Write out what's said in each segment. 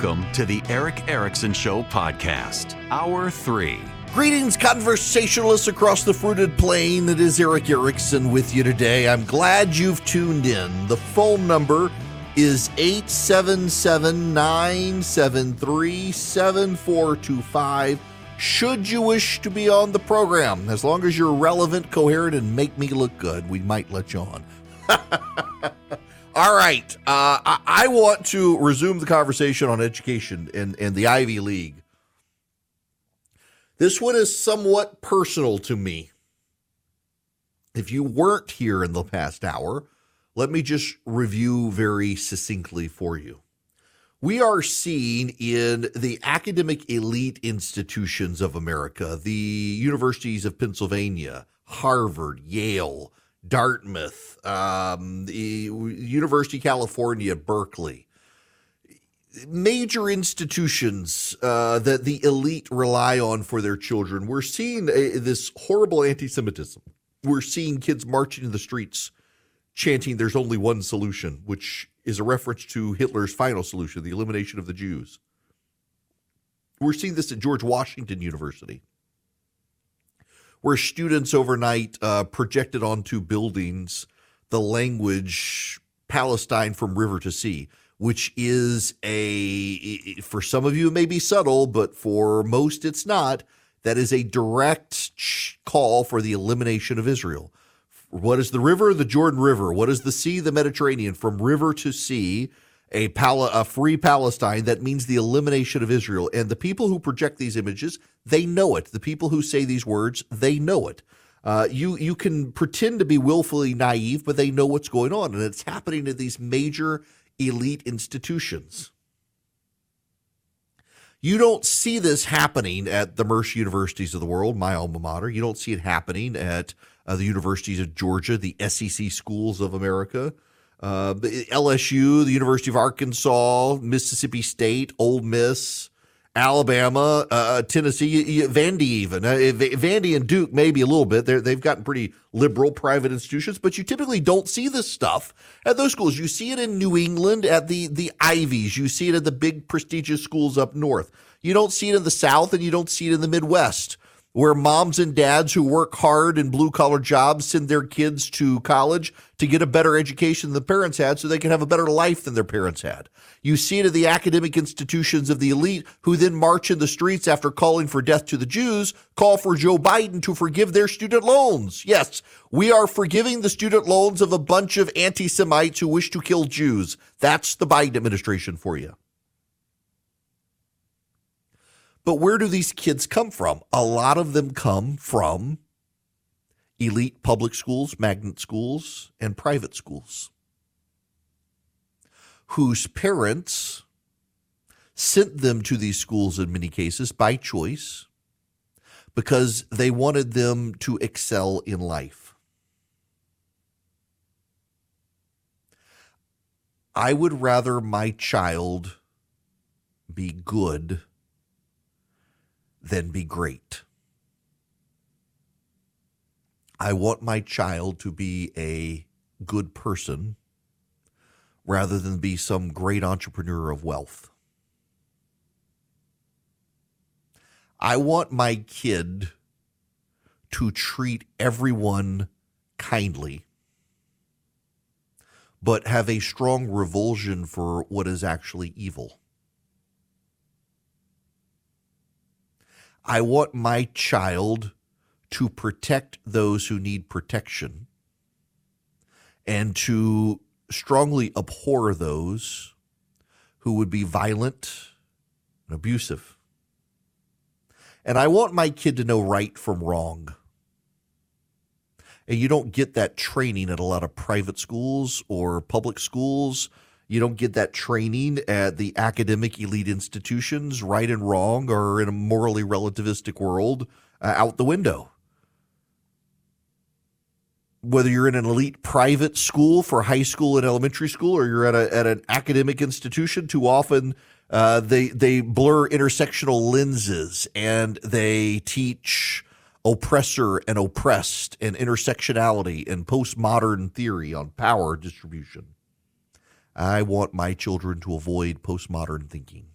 Welcome to the Erick Erickson Show podcast, Hour 3. Greetings, conversationalists across the fruited plain. It is Erick Erickson with you today. I'm glad you've tuned in. The phone number is 877 973 7425. Should you wish to be on the program, as long as you're relevant, coherent, and make me look good, we might let you on. All right. Uh, I, I, want to resume the conversation on education and, and the Ivy League. This one is somewhat personal to me. If you weren't here in the past hour, let me just review very succinctly for you. We are seeing in the academic elite institutions of America, the universities of Pennsylvania, Harvard, Yale, Dartmouth, um, the University of California, Berkeley, major institutions uh, that the elite rely on for their children. We're seeing a, this horrible anti Semitism. We're seeing kids marching in the streets chanting, There's only one solution, which is a reference to Hitler's final solution, the elimination of the Jews. We're seeing this at George Washington University where students overnight uh, projected onto buildings the language Palestine from river to sea, which is a, for some of you, it may be subtle, but for most it's not. That is a direct call for the elimination of Israel. What is the river? The Jordan River. What is the sea? The Mediterranean. From river to sea, a, pal- a free Palestine, that means the elimination of Israel. And the people who project these images, they know it. The people who say these words, they know it. Uh, you you can pretend to be willfully naive, but they know what's going on, and it's happening in these major elite institutions. You don't see this happening at the Mercer universities of the world, my alma mater. You don't see it happening at uh, the universities of Georgia, the SEC schools of America uh, LSU, the University of Arkansas, Mississippi State, Ole Miss, Alabama, uh, uh Tennessee, Vandy even. Uh, Vandy and Duke maybe a little bit. they they've gotten pretty liberal private institutions, but you typically don't see this stuff at those schools. You see it in New England at the, the Ivies. You see it at the big prestigious schools up north. You don't see it in the South and you don't see it in the Midwest where moms and dads who work hard in blue collar jobs send their kids to college to get a better education than the parents had so they can have a better life than their parents had. You see it in the academic institutions of the elite who then march in the streets after calling for death to the Jews, call for Joe Biden to forgive their student loans. Yes, we are forgiving the student loans of a bunch of anti Semites who wish to kill Jews. That's the Biden administration for you. But where do these kids come from? A lot of them come from elite public schools, magnet schools, and private schools, whose parents sent them to these schools in many cases by choice because they wanted them to excel in life. I would rather my child be good than be great. I want my child to be a good person rather than be some great entrepreneur of wealth. I want my kid to treat everyone kindly, but have a strong revulsion for what is actually evil. I want my child to protect those who need protection and to strongly abhor those who would be violent and abusive. And I want my kid to know right from wrong. And you don't get that training at a lot of private schools or public schools you don't get that training at the academic elite institutions. Right and wrong are in a morally relativistic world uh, out the window. Whether you're in an elite private school for high school and elementary school, or you're at, a, at an academic institution, too often uh, they they blur intersectional lenses and they teach oppressor and oppressed and intersectionality and postmodern theory on power distribution. I want my children to avoid postmodern thinking.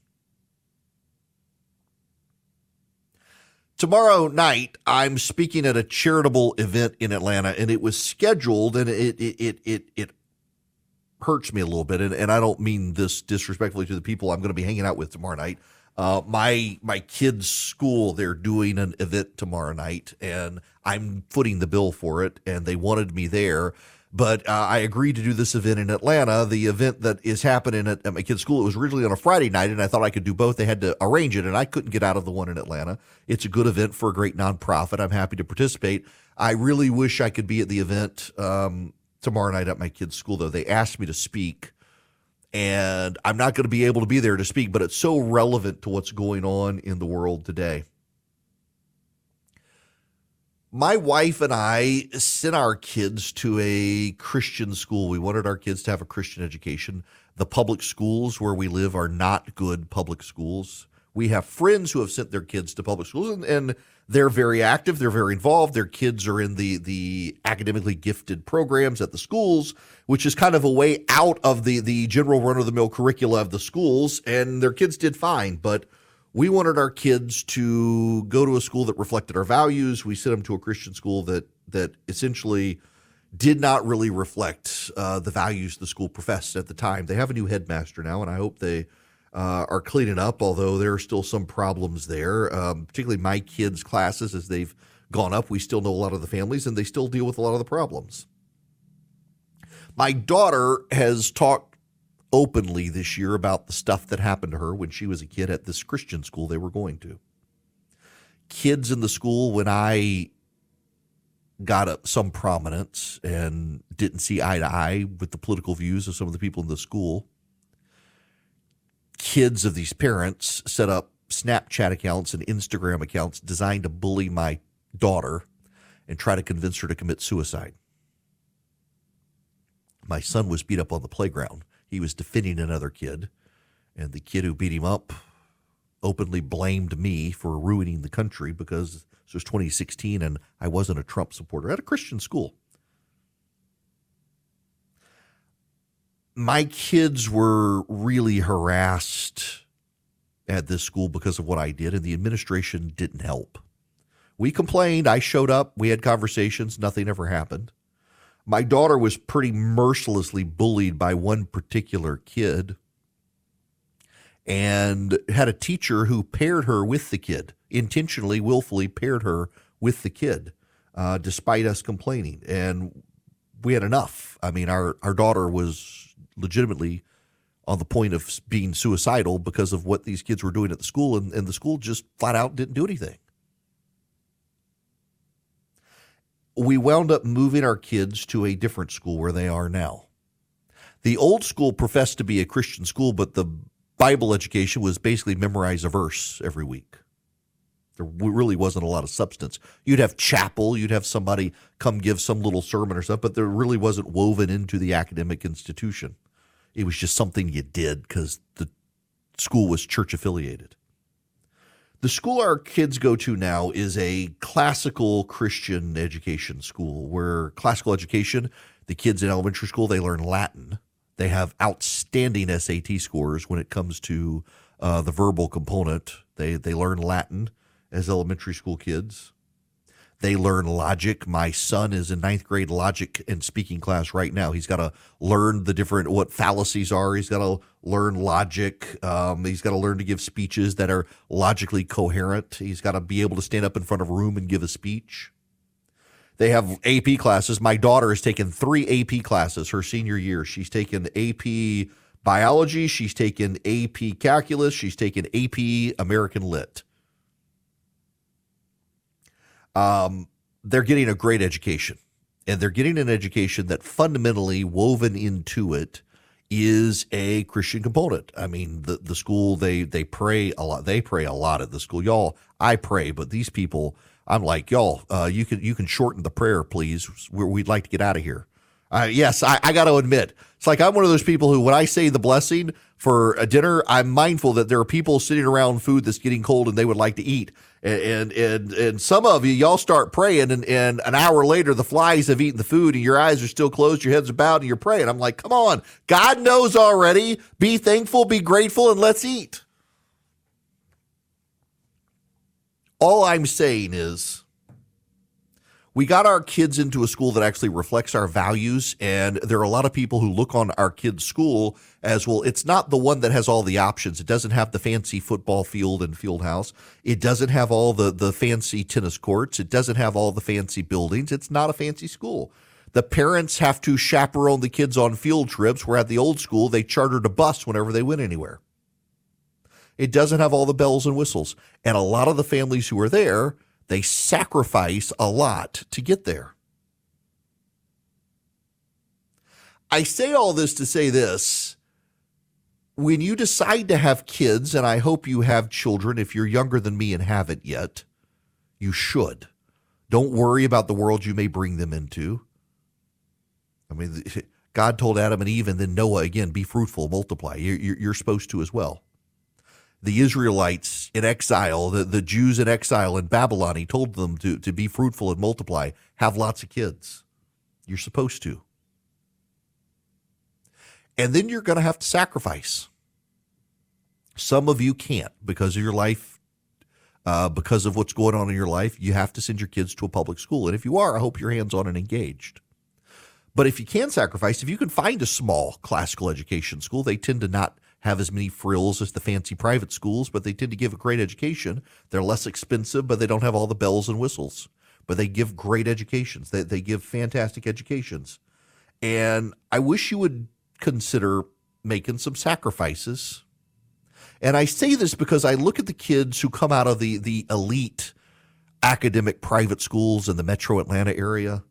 Tomorrow night, I'm speaking at a charitable event in Atlanta, and it was scheduled, and it it it it, it hurts me a little bit, and, and I don't mean this disrespectfully to the people I'm going to be hanging out with tomorrow night. Uh, my my kids' school they're doing an event tomorrow night, and I'm footing the bill for it, and they wanted me there, but uh, I agreed to do this event in Atlanta. The event that is happening at, at my kid's school, it was originally on a Friday night, and I thought I could do both. They had to arrange it, and I couldn't get out of the one in Atlanta. It's a good event for a great nonprofit. I'm happy to participate. I really wish I could be at the event um, tomorrow night at my kid's school, though. They asked me to speak, and I'm not going to be able to be there to speak, but it's so relevant to what's going on in the world today my wife and I sent our kids to a Christian school. We wanted our kids to have a Christian education. The public schools where we live are not good public schools. We have friends who have sent their kids to public schools and, and they're very active, they're very involved. Their kids are in the the academically gifted programs at the schools, which is kind of a way out of the the general run of the mill curricula of the schools and their kids did fine, but we wanted our kids to go to a school that reflected our values. We sent them to a Christian school that that essentially did not really reflect uh, the values the school professed at the time. They have a new headmaster now, and I hope they uh, are cleaning up. Although there are still some problems there, um, particularly my kids' classes as they've gone up. We still know a lot of the families, and they still deal with a lot of the problems. My daughter has talked openly this year about the stuff that happened to her when she was a kid at this Christian school they were going to. Kids in the school, when I got a, some prominence and didn't see eye to eye with the political views of some of the people in the school, kids of these parents set up Snapchat accounts and Instagram accounts designed to bully my daughter and try to convince her to commit suicide. My son was beat up on the playground he was defending another kid, and the kid who beat him up openly blamed me for ruining the country because this was 2016 and I wasn't a Trump supporter at a Christian school. My kids were really harassed at this school because of what I did, and the administration didn't help. We complained. I showed up. We had conversations. Nothing ever happened. My daughter was pretty mercilessly bullied by one particular kid and had a teacher who paired her with the kid, intentionally, willfully paired her with the kid, uh, despite us complaining. And we had enough. I mean, our, our daughter was legitimately on the point of being suicidal because of what these kids were doing at the school, and, and the school just flat out didn't do anything. We wound up moving our kids to a different school where they are now. The old school professed to be a Christian school, but the Bible education was basically memorize a verse every week. There really wasn't a lot of substance. You'd have chapel, you'd have somebody come give some little sermon or something, but there really wasn't woven into the academic institution. It was just something you did because the school was church affiliated. The school our kids go to now is a classical Christian education school where classical education, the kids in elementary school, they learn Latin. They have outstanding SAT scores when it comes to uh, the verbal component. They, they learn Latin as elementary school kids. They learn logic. My son is in ninth grade logic and speaking class right now. He's got to learn the different what fallacies are. He's got to learn logic. Um, he's got to learn to give speeches that are logically coherent. He's got to be able to stand up in front of a room and give a speech. They have AP classes. My daughter has taken three AP classes her senior year. She's taken AP biology. She's taken AP calculus. She's taken AP American Lit um, they're getting a great education. And they're getting an education that fundamentally woven into it is a Christian component. I mean, the, the school they they pray a lot. They pray a lot at the school. Y'all, I pray, but these people, I'm like, y'all, uh, you can you can shorten the prayer, please. We'd like to get out of here. Uh, yes, I, I got to admit, it's like I'm one of those people who, when I say the blessing for a dinner, I'm mindful that there are people sitting around food that's getting cold and they would like to eat. And and and some of you, y'all start praying, and, and an hour later, the flies have eaten the food, and your eyes are still closed, your head's bowed, and you're praying. I'm like, come on, God knows already. Be thankful, be grateful, and let's eat. All I'm saying is we got our kids into a school that actually reflects our values. And there are a lot of people who look on our kids' school as well. It's not the one that has all the options. It doesn't have the fancy football field and field house. It doesn't have all the, the fancy tennis courts. It doesn't have all the fancy buildings. It's not a fancy school. The parents have to chaperone the kids on field trips, where at the old school, they chartered a bus whenever they went anywhere. It doesn't have all the bells and whistles. And a lot of the families who are there they sacrifice a lot to get there. I say all this to say this. When you decide to have kids, and I hope you have children if you're younger than me and haven't yet, you should. Don't worry about the world you may bring them into. I mean, God told Adam and Eve and then Noah again, be fruitful, multiply. You're, supposed to as well the Israelites in exile, the, the Jews in exile in Babylon, he told them to, to be fruitful and multiply, have lots of kids. You're supposed to. And then you're going to have to sacrifice. Some of you can't because of your life, uh, because of what's going on in your life. You have to send your kids to a public school. And if you are, I hope you're hands on and engaged. But if you can sacrifice, if you can find a small classical education school, they tend to not have as many frills as the fancy private schools, but they tend to give a great education. They're less expensive, but they don't have all the bells and whistles. But they give great educations. They, they give fantastic educations. And I wish you would consider making some sacrifices. And I say this because I look at the kids who come out of the, the elite academic private schools in the metro Atlanta area.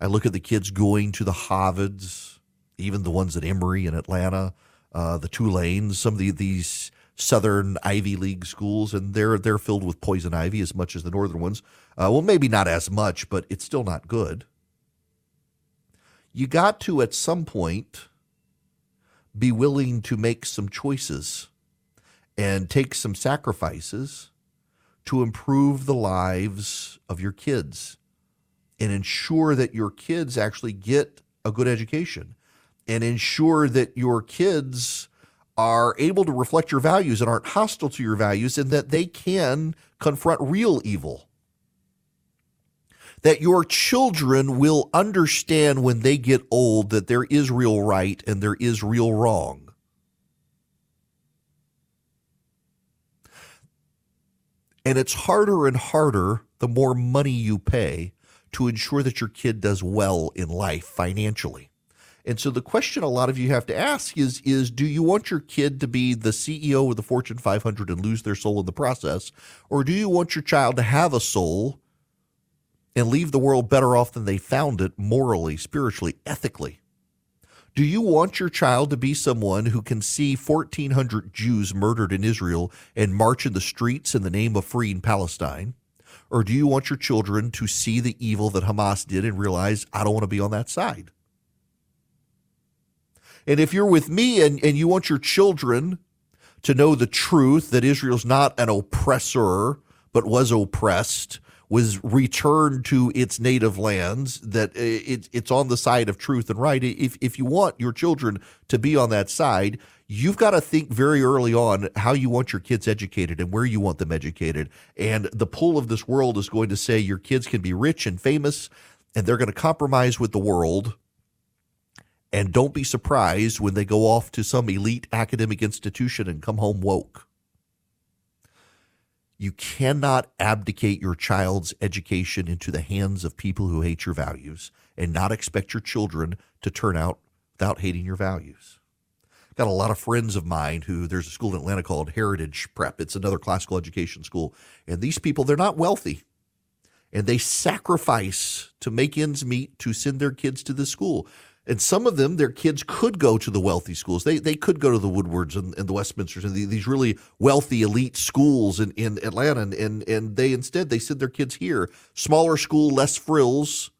I look at the kids going to the Harvards, even the ones at Emory in Atlanta uh, the Tulanes, some of the, these southern Ivy League schools, and they're they're filled with poison ivy as much as the northern ones. Uh, well, maybe not as much, but it's still not good. You got to at some point be willing to make some choices and take some sacrifices to improve the lives of your kids and ensure that your kids actually get a good education and ensure that your kids are able to reflect your values and aren't hostile to your values and that they can confront real evil. That your children will understand when they get old that there is real right and there is real wrong. And it's harder and harder the more money you pay to ensure that your kid does well in life financially. And so the question a lot of you have to ask is is do you want your kid to be the CEO of the Fortune 500 and lose their soul in the process or do you want your child to have a soul and leave the world better off than they found it morally, spiritually, ethically? Do you want your child to be someone who can see 1,400 Jews murdered in Israel and march in the streets in the name of freeing Palestine? Or do you want your children to see the evil that Hamas did and realize, I don't want to be on that side? And if you're with me and, and you want your children to know the truth that Israel's not an oppressor, but was oppressed, was returned to its native lands, that it, it's on the side of truth and right. If, if you want your children to be on that side, you've got to think very early on how you want your kids educated and where you want them educated. And the pull of this world is going to say your kids can be rich and famous, and they're going to compromise with the world and don't be surprised when they go off to some elite academic institution and come home woke. You cannot abdicate your child's education into the hands of people who hate your values and not expect your children to turn out without hating your values. I've got a lot of friends of mine who there's a school in Atlanta called Heritage Prep. It's another classical education school. And these people, they're not wealthy. And they sacrifice to make ends meet to send their kids to the school. And some of them, their kids could go to the wealthy schools. They they could go to the Woodwards and, and the Westminsters and the, these really wealthy elite schools in, in Atlanta. And, and and they instead they send their kids here. Smaller school, less frills,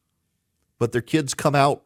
but their kids come out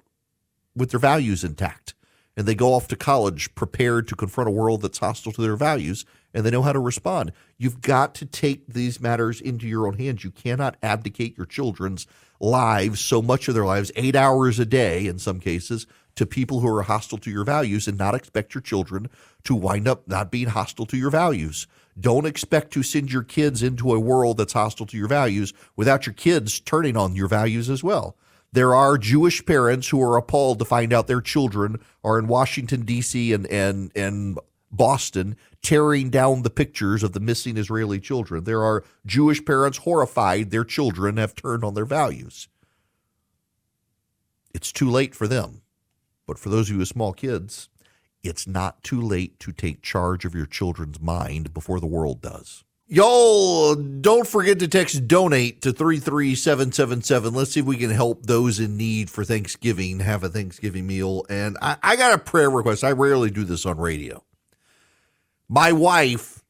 with their values intact. And they go off to college prepared to confront a world that's hostile to their values and they know how to respond. You've got to take these matters into your own hands. You cannot abdicate your children's lives, so much of their lives, eight hours a day in some cases, to people who are hostile to your values and not expect your children to wind up not being hostile to your values. Don't expect to send your kids into a world that's hostile to your values without your kids turning on your values as well. There are Jewish parents who are appalled to find out their children are in Washington D.C. and and and Boston tearing down the pictures of the missing Israeli children. There are Jewish parents horrified their children have turned on their values. It's too late for them. But for those of you with small kids, it's not too late to take charge of your children's mind before the world does. Y'all, don't forget to text donate to 33777. Let's see if we can help those in need for Thanksgiving have a Thanksgiving meal. And I, I got a prayer request. I rarely do this on radio. My wife,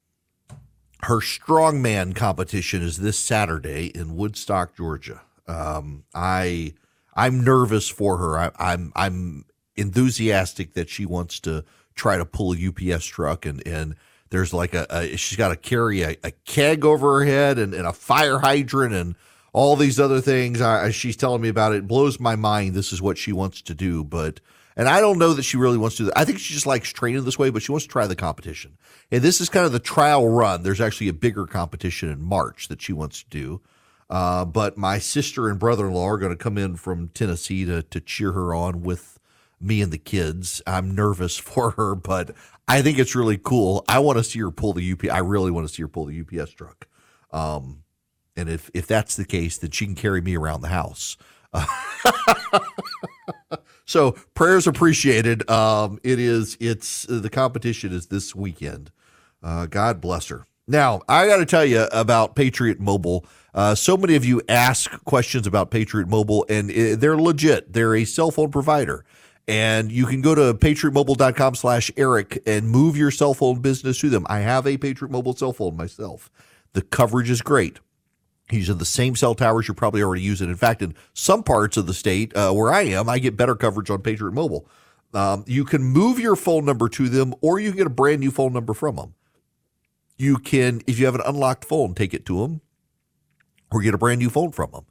her strongman competition is this Saturday in Woodstock, Georgia. Um, I I'm nervous for her. I, I'm I'm enthusiastic that she wants to try to pull a UPS truck and and there's like a, a she's got to carry a, a, keg over her head and, and, a fire hydrant and all these other things. I, she's telling me about it. it. Blows my mind. This is what she wants to do, but and I don't know that she really wants to do that. I think she just likes training this way, but she wants to try the competition. And this is kind of the trial run. There's actually a bigger competition in March that she wants to do. Uh, but my sister and brother in law are going to come in from Tennessee to, to cheer her on with me and the kids. I'm nervous for her, but I think it's really cool. I want to see her pull the UP. I really want to see her pull the UPS truck. Um, and if if that's the case, then she can carry me around the house. so prayers appreciated. Um, it is. It's the competition is this weekend. Uh, God bless her. Now I got to tell you about Patriot Mobile. Uh, so many of you ask questions about Patriot Mobile, and they're legit. They're a cell phone provider. And you can go to patriotmobile.com slash Erick and move your cell phone business to them. I have a Patriot Mobile cell phone myself. The coverage is great. He's in the same cell towers you're probably already using. In fact, in some parts of the state uh, where I am, I get better coverage on Patriot Mobile. Um, you can move your phone number to them, or you can get a brand new phone number from them. You can, if you have an unlocked phone, take it to them, or get a brand new phone from them.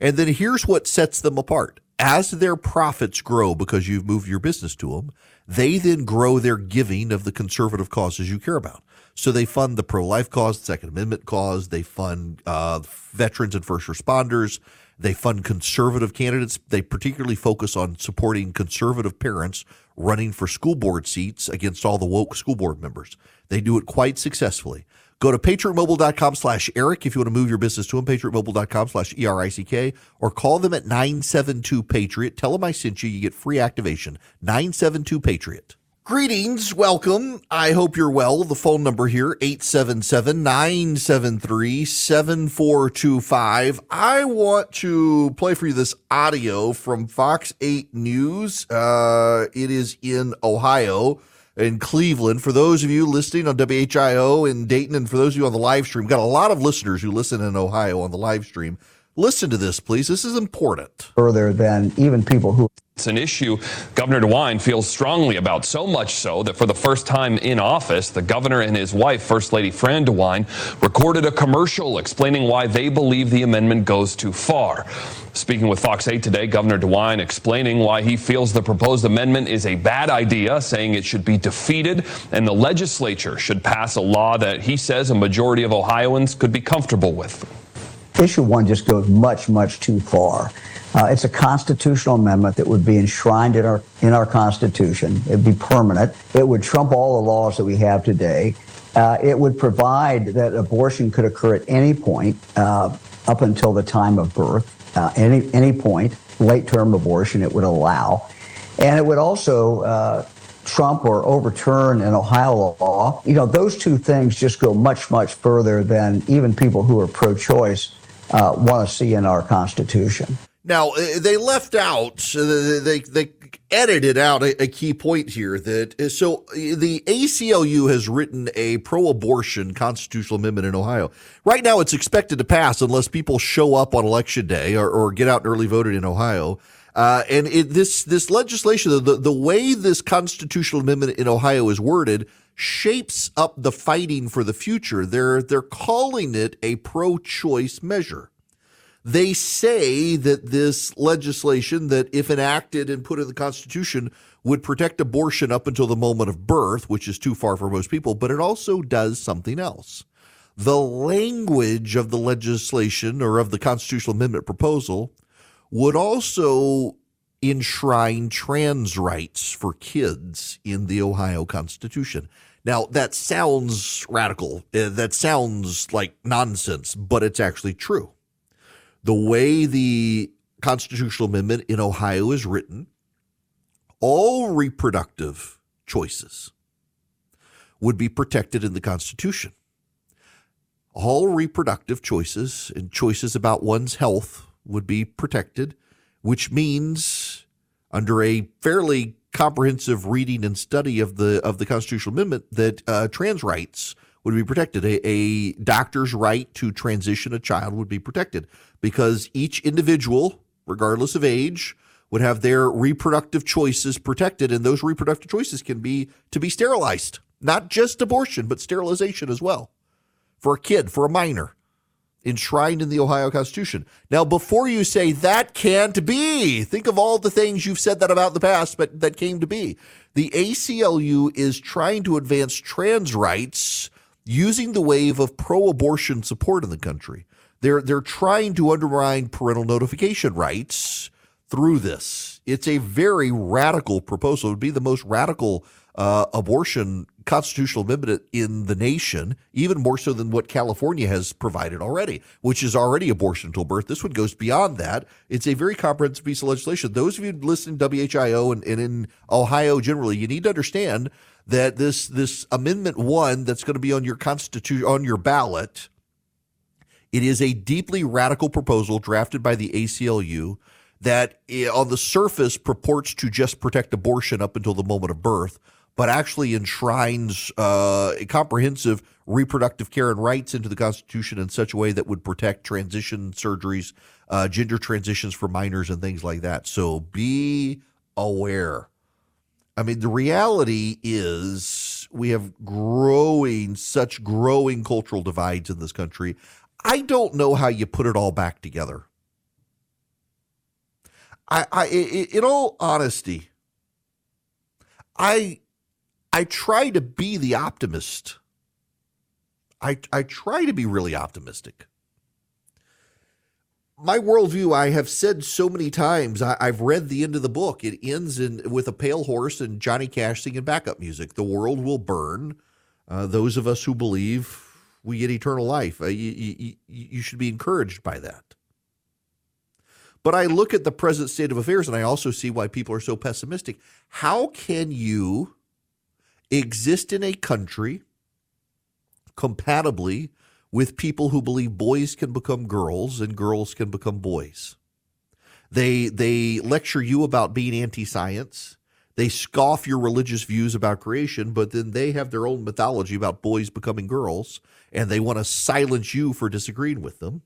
And then here's what sets them apart. As their profits grow because you've moved your business to them, they then grow their giving of the conservative causes you care about. So they fund the pro life cause, the Second Amendment cause. They fund uh, veterans and first responders. They fund conservative candidates. They particularly focus on supporting conservative parents running for school board seats against all the woke school board members. They do it quite successfully. Go to patriotmobile.com slash Erick if you want to move your business to them, patriotmobile.com slash E-R-I-C-K, or call them at 972-PATRIOT. Tell them I sent you. You get free activation. 972-PATRIOT. Greetings, welcome. I hope you're well. The phone number here, 877-973-7425. I want to play for you this audio from Fox 8 News. Uh, it is in Ohio in Cleveland. For those of you listening on WHIO in Dayton, and for those of you on the live stream, got a lot of listeners who listen in Ohio on the live stream. Listen to this, please. This is important. Further than even people who. It's an issue Governor DeWine feels strongly about, so much so that for the first time in office, the governor and his wife, First Lady Fran DeWine, recorded a commercial explaining why they believe the amendment goes too far. Speaking with Fox 8 today, Governor DeWine explaining why he feels the proposed amendment is a bad idea, saying it should be defeated and the legislature should pass a law that he says a majority of Ohioans could be comfortable with issue one just goes much, much too far. Uh, it's a constitutional amendment that would be enshrined in our in our Constitution. It'd be permanent. It would trump all the laws that we have today. Uh, it would provide that abortion could occur at any point uh, up until the time of birth, uh, any any point. Late term abortion it would allow, and it would also uh, trump or overturn an Ohio law. You know, those two things just go much, much further than even people who are pro choice uh, want to see in our Constitution. Now uh, they left out, they they edited out a, key point here that uh, so uh, the ACLU has written a pro-abortion constitutional amendment in Ohio. Right now, it's expected to pass unless people show up on election day or, or get out and early voted in Ohio. Uh, and it, this this legislation, the the way this constitutional amendment in Ohio is worded, shapes up the fighting for the future. They're they're calling it a pro-choice measure. They say that this legislation, that if enacted and put in the Constitution, would protect abortion up until the moment of birth, which is too far for most people, but it also does something else. The language of the legislation or of the constitutional amendment proposal would also enshrine trans rights for kids in the Ohio Constitution. Now, that sounds radical. Uh, that sounds like nonsense, but it's actually true. The way the constitutional amendment in Ohio is written, all reproductive choices would be protected in the Constitution. All reproductive choices and choices about one's health would be protected, which means under a fairly comprehensive reading and study of the of the constitutional amendment that uh, trans rights would be protected. A, a doctor's right to transition a child would be protected because each individual, regardless of age, would have their reproductive choices protected, and those reproductive choices can be to be sterilized, not just abortion, but sterilization as well. For a kid, for a minor enshrined in the Ohio Constitution. Now, before you say that can't be, think of all the things you've said that about in the past, but that came to be. The ACLU is trying to advance trans rights using the wave of pro-abortion support in the country. They're they're trying to undermine parental notification rights through this. It's a very radical proposal. It would be the most radical uh, abortion constitutional amendment in the nation, even more so than what California has provided already, which is already abortion until birth. This one goes beyond that. It's a very comprehensive piece of legislation. Those of you listening to WHIO and, and in Ohio generally, you need to understand that this this amendment one that's going to be on your constitution on your ballot. It is a deeply radical proposal drafted by the ACLU that eh, on the surface purports to just protect abortion up until the moment of birth but actually enshrines uh, comprehensive reproductive care and rights into the Constitution in such a way that would protect transition surgeries, uh, gender transitions for minors, and things like that. So be aware. I mean, the reality is we have growing, such growing cultural divides in this country. I don't know how you put it all back together. I, I in all honesty, I I try to be the optimist. I, I try to be really optimistic. My worldview, I have said so many times, I, have read the end of the book. It ends in with a pale horse and Johnny Cash singing backup music. The world will burn. Uh, those of us who believe we get eternal life, uh, you, you, you should be encouraged by that. But I look at the present state of affairs and I also see why people are so pessimistic. How can you exist in a country compatibly with people who believe boys can become girls and girls can become boys. They they lecture you about being anti-science. They scoff your religious views about creation, but then they have their own mythology about boys becoming girls and they want to silence you for disagreeing with them.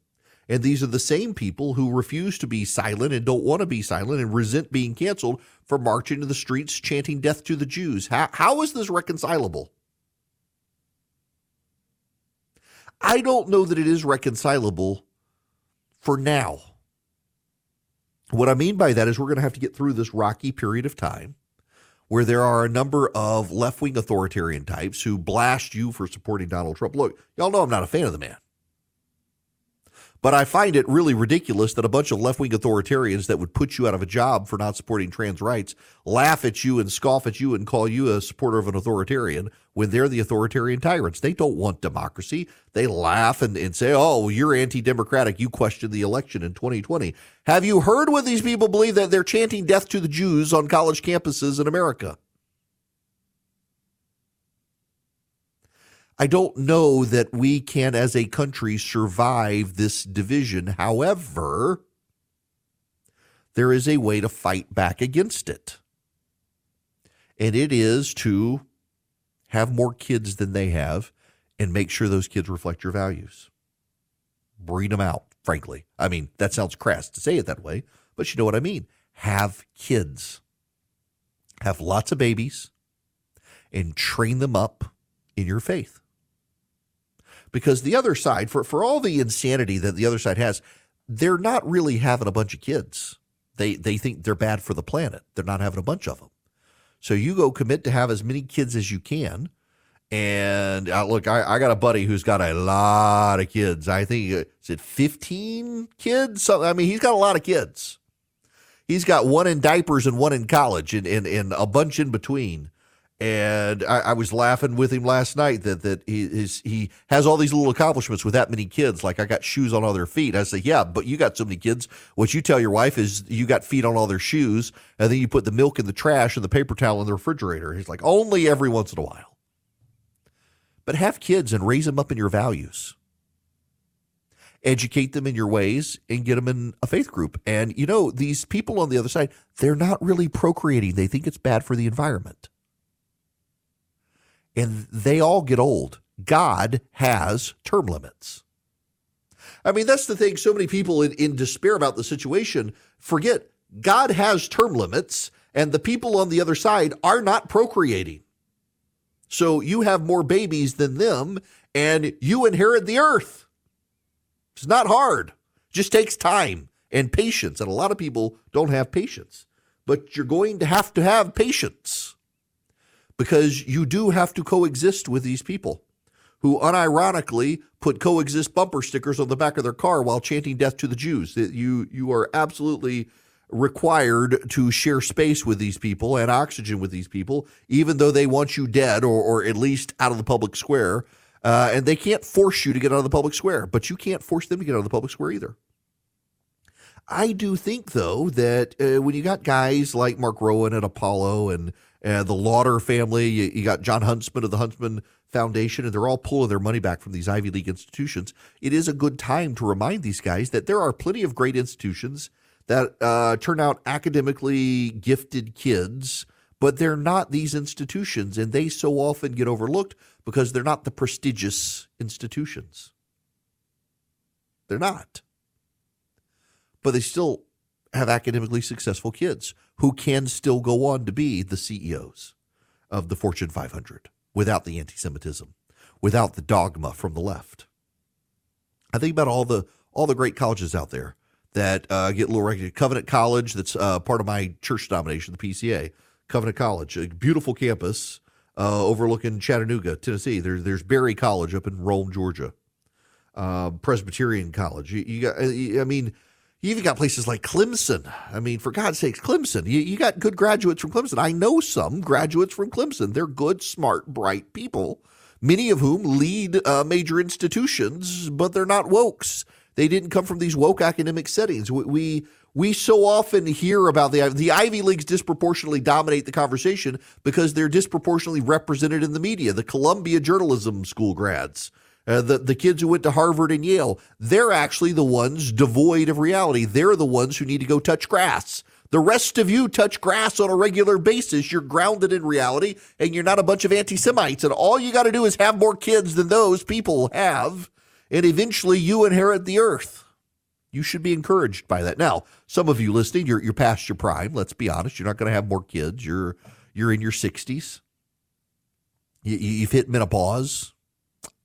And these are the same people who refuse to be silent and don't want to be silent and resent being canceled for marching to the streets chanting death to the Jews. How, how is this reconcilable? I don't know that it is reconcilable for now. What I mean by that is we're going to have to get through this rocky period of time where there are a number of left wing authoritarian types who blast you for supporting Donald Trump. Look, y'all know I'm not a fan of the man. But I find it really ridiculous that a bunch of left wing authoritarians that would put you out of a job for not supporting trans rights laugh at you and scoff at you and call you a supporter of an authoritarian when they're the authoritarian tyrants. They don't want democracy. They laugh and, and say, oh, you're anti democratic. You questioned the election in 2020. Have you heard what these people believe that they're chanting death to the Jews on college campuses in America? I don't know that we can, as a country, survive this division. However, there is a way to fight back against it. And it is to have more kids than they have and make sure those kids reflect your values. Breed them out, frankly. I mean, that sounds crass to say it that way, but you know what I mean. Have kids, have lots of babies, and train them up in your faith because the other side, for, for all the insanity that the other side has, they're not really having a bunch of kids. They they think they're bad for the planet. They're not having a bunch of them. So you go commit to have as many kids as you can. And uh, look, I, I got a buddy who's got a lot of kids. I think uh, is it 15 kids? So, I mean, he's got a lot of kids. He's got one in diapers and one in college and, and, and a bunch in between. And I, I was laughing with him last night that that he he has all these little accomplishments with that many kids. Like I got shoes on all their feet. I say, yeah, but you got so many kids. What you tell your wife is you got feet on all their shoes, and then you put the milk in the trash and the paper towel in the refrigerator. He's like, only every once in a while. But have kids and raise them up in your values educate them in your ways and get them in a faith group. And you know, these people on the other side, they're not really procreating. They think it's bad for the environment and they all get old. God has term limits. I mean, that's the thing. So many people in, in despair about the situation forget God has term limits, and the people on the other side are not procreating. So you have more babies than them, and you inherit the earth. It's not hard, it just takes time and patience. And a lot of people don't have patience, but you're going to have to have patience because you do have to coexist with these people who unironically put coexist bumper stickers on the back of their car while chanting death to the Jews. You you are absolutely required to share space with these people and oxygen with these people, even though they want you dead or, or at least out of the public square. Uh, and they can't force you to get out of the public square, but you can't force them to get out of the public square either. I do think, though, that uh, when you got guys like Mark Rowan at Apollo and and the Lauder family. You, you, got Jon Huntsman of the Huntsman Foundation, and they're all pulling their money back from these Ivy League institutions. It is a good time to remind these guys that there are plenty of great institutions that uh, turn out academically gifted kids, but they're not these institutions, and they so often get overlooked because they're not the prestigious institutions. They're not. But they still have academically successful kids who can still go on to be the CEOs of the Fortune 500 without the anti Semitism, without the dogma from the left. I think about all the all the great colleges out there that uh, get little recognition. Covenant College, that's uh, part of my church denomination, the PCA. Covenant College, a beautiful campus uh, overlooking Chattanooga, Tennessee. There's there's Berry College up in Rome, Georgia. Uh, Presbyterian College. You, you got, I mean, you even got places like Clemson. I mean, for God's sakes, Clemson. You, you got good graduates from Clemson. I know some graduates from Clemson. They're good, smart, bright people, many of whom lead uh, major institutions, but they're not wokes. They didn't come from these woke academic settings. We, we we so often hear about the the Ivy Leagues disproportionately dominate the conversation because they're disproportionately represented in the media. The Columbia Journalism School grads, uh, the, the kids who went to Harvard and Yale, they're actually the ones devoid of reality. They're the ones who need to go touch grass. The rest of you touch grass on a regular basis. You're grounded in reality and you're not a bunch of anti Semites. And all you got to do is have more kids than those people have. And eventually you inherit the earth. You should be encouraged by that. Now, some of you listening, you're, you're past your prime. Let's be honest. You're not going to have more kids. You're, you're in your 60s. You, you've hit menopause.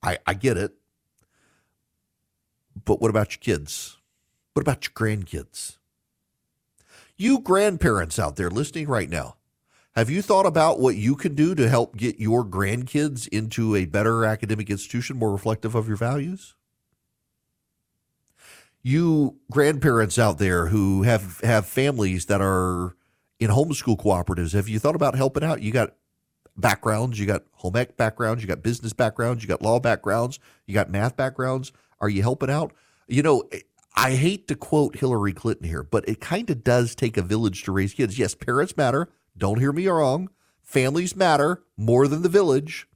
I, I get it. But what about your kids? What about your grandkids? You grandparents out there listening right now, have you thought about what you can do to help get your grandkids into a better academic institution more reflective of your values? You grandparents out there who have, have families that are in homeschool cooperatives, have you thought about helping out? You got backgrounds. You got home ec backgrounds. You got business backgrounds. You got law backgrounds. You got math backgrounds. Are you helping out? You know, eh, I hate to quote Hillary Clinton here, but it kind of does take a village to raise kids. Yes, parents matter. Don't hear me wrong. Families matter more than the village.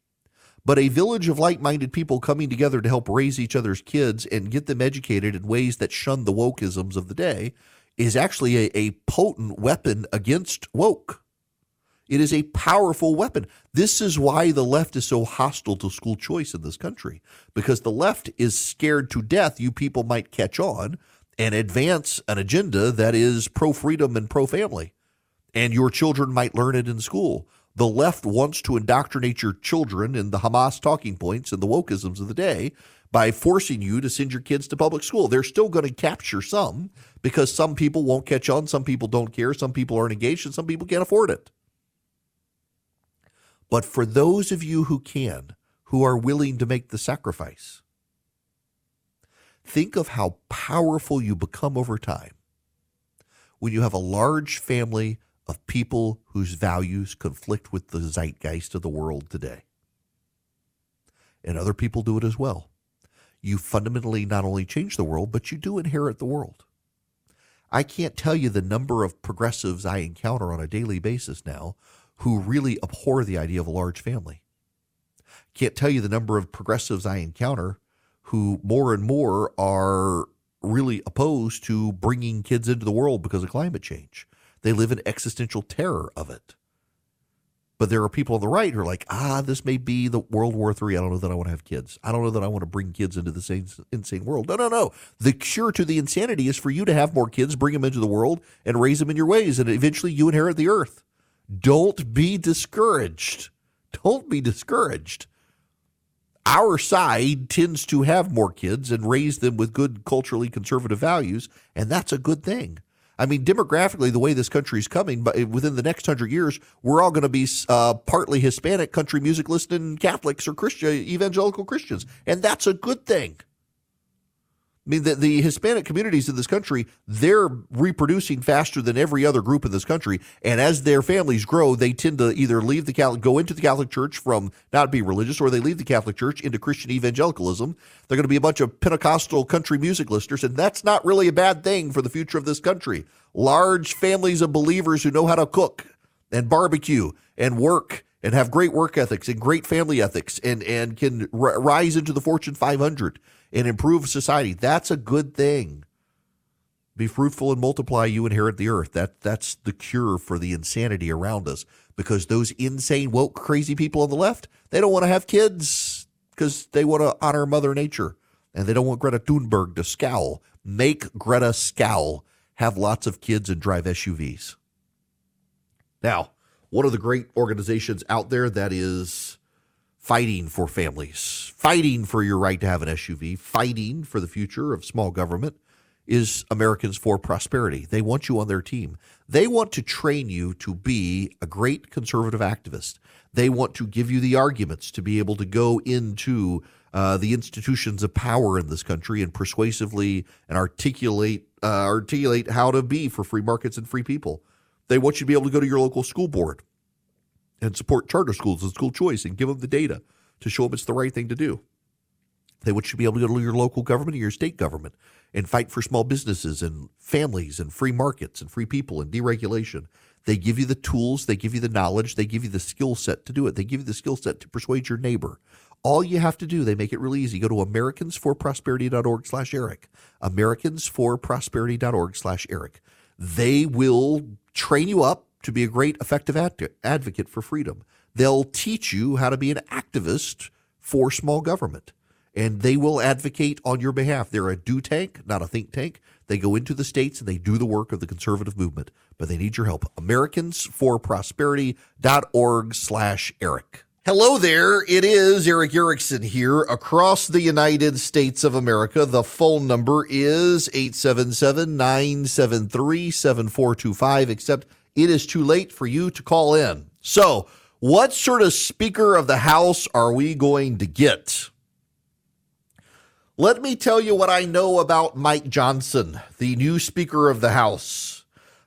But a village of like minded people coming together to help raise each other's kids and get them educated in ways that shun the wokeisms of the day is actually a, a potent weapon against woke. It is a powerful weapon. This is why the left is so hostile to school choice in this country, because the left is scared to death you people might catch on and advance an agenda that is pro freedom and pro family. And your children might learn it in school. The left wants to indoctrinate your children in the Hamas talking points and the wokeisms of the day, by forcing you to send your kids to public school. They're still going to capture some because some people won't catch on, some people don't care, some people aren't engaged, and some people can't afford it. But for those of you who can, who are willing to make the sacrifice, think of how powerful you become over time when you have a large family of people whose values conflict with the zeitgeist of the world today. And other people do it as well. You fundamentally not only change the world, but you do inherit the world. I can't tell you the number of progressives I encounter on a daily basis now who really abhor the idea of a large family. Can't tell you the number of progressives I encounter who more and more are really opposed to bringing kids into the world because of climate change. They live in existential terror of it. But there are people on the right who are like, ah, this may be the World War III. I don't know that I want to have kids. I don't know that I want to bring kids into this insane world. No, no, no. The cure to the insanity is for you to have more kids, bring them into the world, and raise them in your ways, and eventually you inherit the earth. Don't be discouraged. Don't be discouraged. Our side tends to have more kids and raise them with good culturally conservative values, and that's a good thing. I mean, demographically, the way this country is coming, but within the next hundred years, we're all going to be uh, partly Hispanic, country music listening Catholics or Christian evangelical Christians, and that's a good thing. I mean, the, the Hispanic communities in this country, they're reproducing faster than every other group in this country. And as their families grow, they tend to either leave the Catholic, go into the Catholic Church from not being religious, or they leave the Catholic Church into Christian evangelicalism. They're going to be a bunch of Pentecostal country music listeners. And that's not really a bad thing for the future of this country. Large families of believers who know how to cook and barbecue and work and have great work ethics and great family ethics and, and can r- rise into the Fortune 500 and improve society. That's a good thing. Be fruitful and multiply, you inherit the earth. That that's the cure for the insanity around us. Because those insane, woke, crazy people on the left, they don't want to have kids because they want to honor Mother Nature. And they don't want Greta Thunberg to scowl. Make Greta scowl. Have lots of kids and drive SUVs. Now, one of the great organizations out there that is fighting for families, fighting for your right to have an SUV, fighting for the future of small government is Americans for Prosperity. They want you on their team. They want to train you to be a great conservative activist. They want to give you the arguments to be able to go into uh, the institutions of power in this country and persuasively and articulate uh, articulate how to be for free markets and free people. They want you to be able to go to your local school board and support charter schools and school choice and give them the data to show them it's the right thing to do. They to be able to go to your local government or your state government and fight for small businesses and families and free markets and free people and deregulation. They give you the tools, they give you the knowledge, they give you the skill set to do it. They give you the skill set to persuade your neighbor. All you have to do, they make it really easy. Go to americansforprosperity.org slash Erick. Americansforprosperity.org slash Erick. They will train you up to be a great effective advocate for freedom. They'll teach you how to be an activist for small government, and they will advocate on your behalf. They're a do tank, not a think tank. They go into the states and they do the work of the conservative movement, but they need your help. AmericansForProsperity.org slash Erick. Hello there. It is Erick Erickson here across the United States of America. The phone number is 877 973 7425, except it is too late for you to call in. So, what sort of Speaker of the House are we going to get? Let me tell you what I know about Mike Johnson, the new Speaker of the House.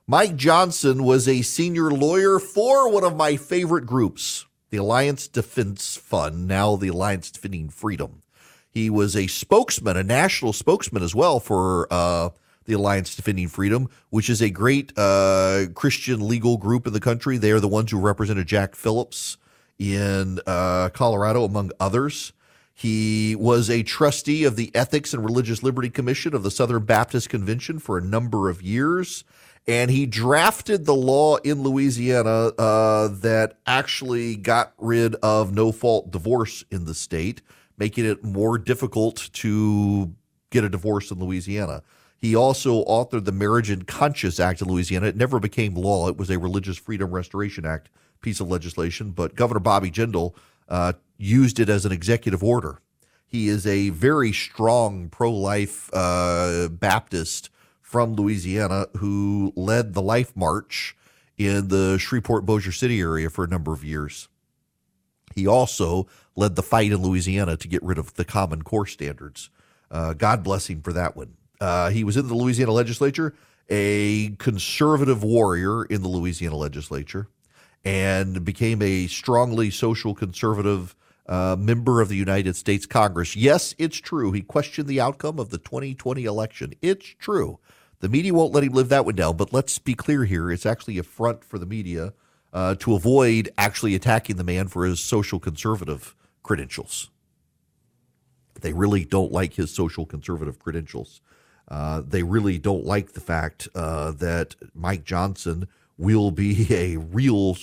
Mike Johnson was a senior lawyer for one of my favorite groups, the Alliance Defense Fund, now the Alliance Defending Freedom. He was a spokesman, a national spokesman as well for uh, the Alliance Defending Freedom, which is a great uh, Christian legal group in the country. They are the ones who represented Jack Phillips in uh, Colorado, among others. He was a trustee of the Ethics and Religious Liberty Commission of the Southern Baptist Convention for a number of years. And he drafted the law in Louisiana uh, that actually got rid of no fault divorce in the state, making it more difficult to get a divorce in Louisiana. He also authored the Marriage and Conscience Act in Louisiana. It never became law. It was a Religious Freedom Restoration Act piece of legislation, but Governor Bobby Jindal uh, used it as an executive order. He is a very strong pro life uh, Baptist from Louisiana who led the Life March in the Shreveport Bossier City area for a number of years. He also led the fight in Louisiana to get rid of the Common Core standards. Uh, God bless him for that one. Uh, he was in the Louisiana legislature, a conservative warrior in the Louisiana legislature, and became a strongly social conservative uh, member of the United States Congress. Yes, it's true. He questioned the outcome of the 2020 election. It's true. The media won't let him live that one down, but let's be clear here. It's actually a front for the media uh, to avoid actually attacking the man for his social conservative credentials. They really don't like his social conservative credentials. Uh, they really don't like the fact uh, that Mike Johnson will be a real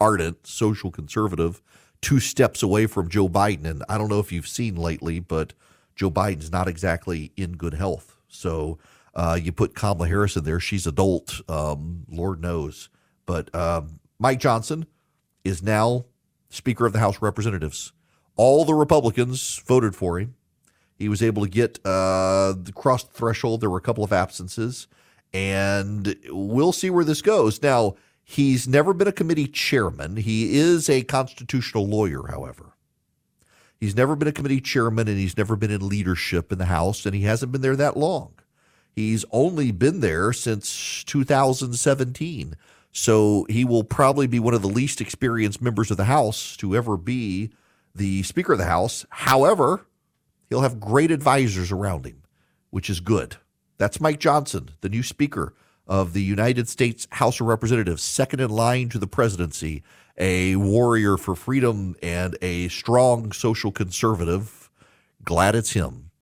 ardent social conservative two steps away from Joe Biden. And I don't know if you've seen lately, but Joe Biden's not exactly in good health. So uh, you put Kamala Harris in there. She's adult, um, Lord knows. But um, Mike Johnson is now Speaker of the House of Representatives. All the Republicans voted for him. He was able to get uh, cross the threshold. There were a couple of absences, and we'll see where this goes. Now, he's never been a committee chairman. He is a constitutional lawyer, however. He's never been a committee chairman, and he's never been in leadership in the House, and he hasn't been there that long. He's only been there since 2017. So he will probably be one of the least experienced members of the House to ever be the Speaker of the House. However, he'll have great advisors around him, which is good. That's Mike Johnson, the new Speaker of the United States House of Representatives, second in line to the presidency, a warrior for freedom and a strong social conservative. Glad it's him.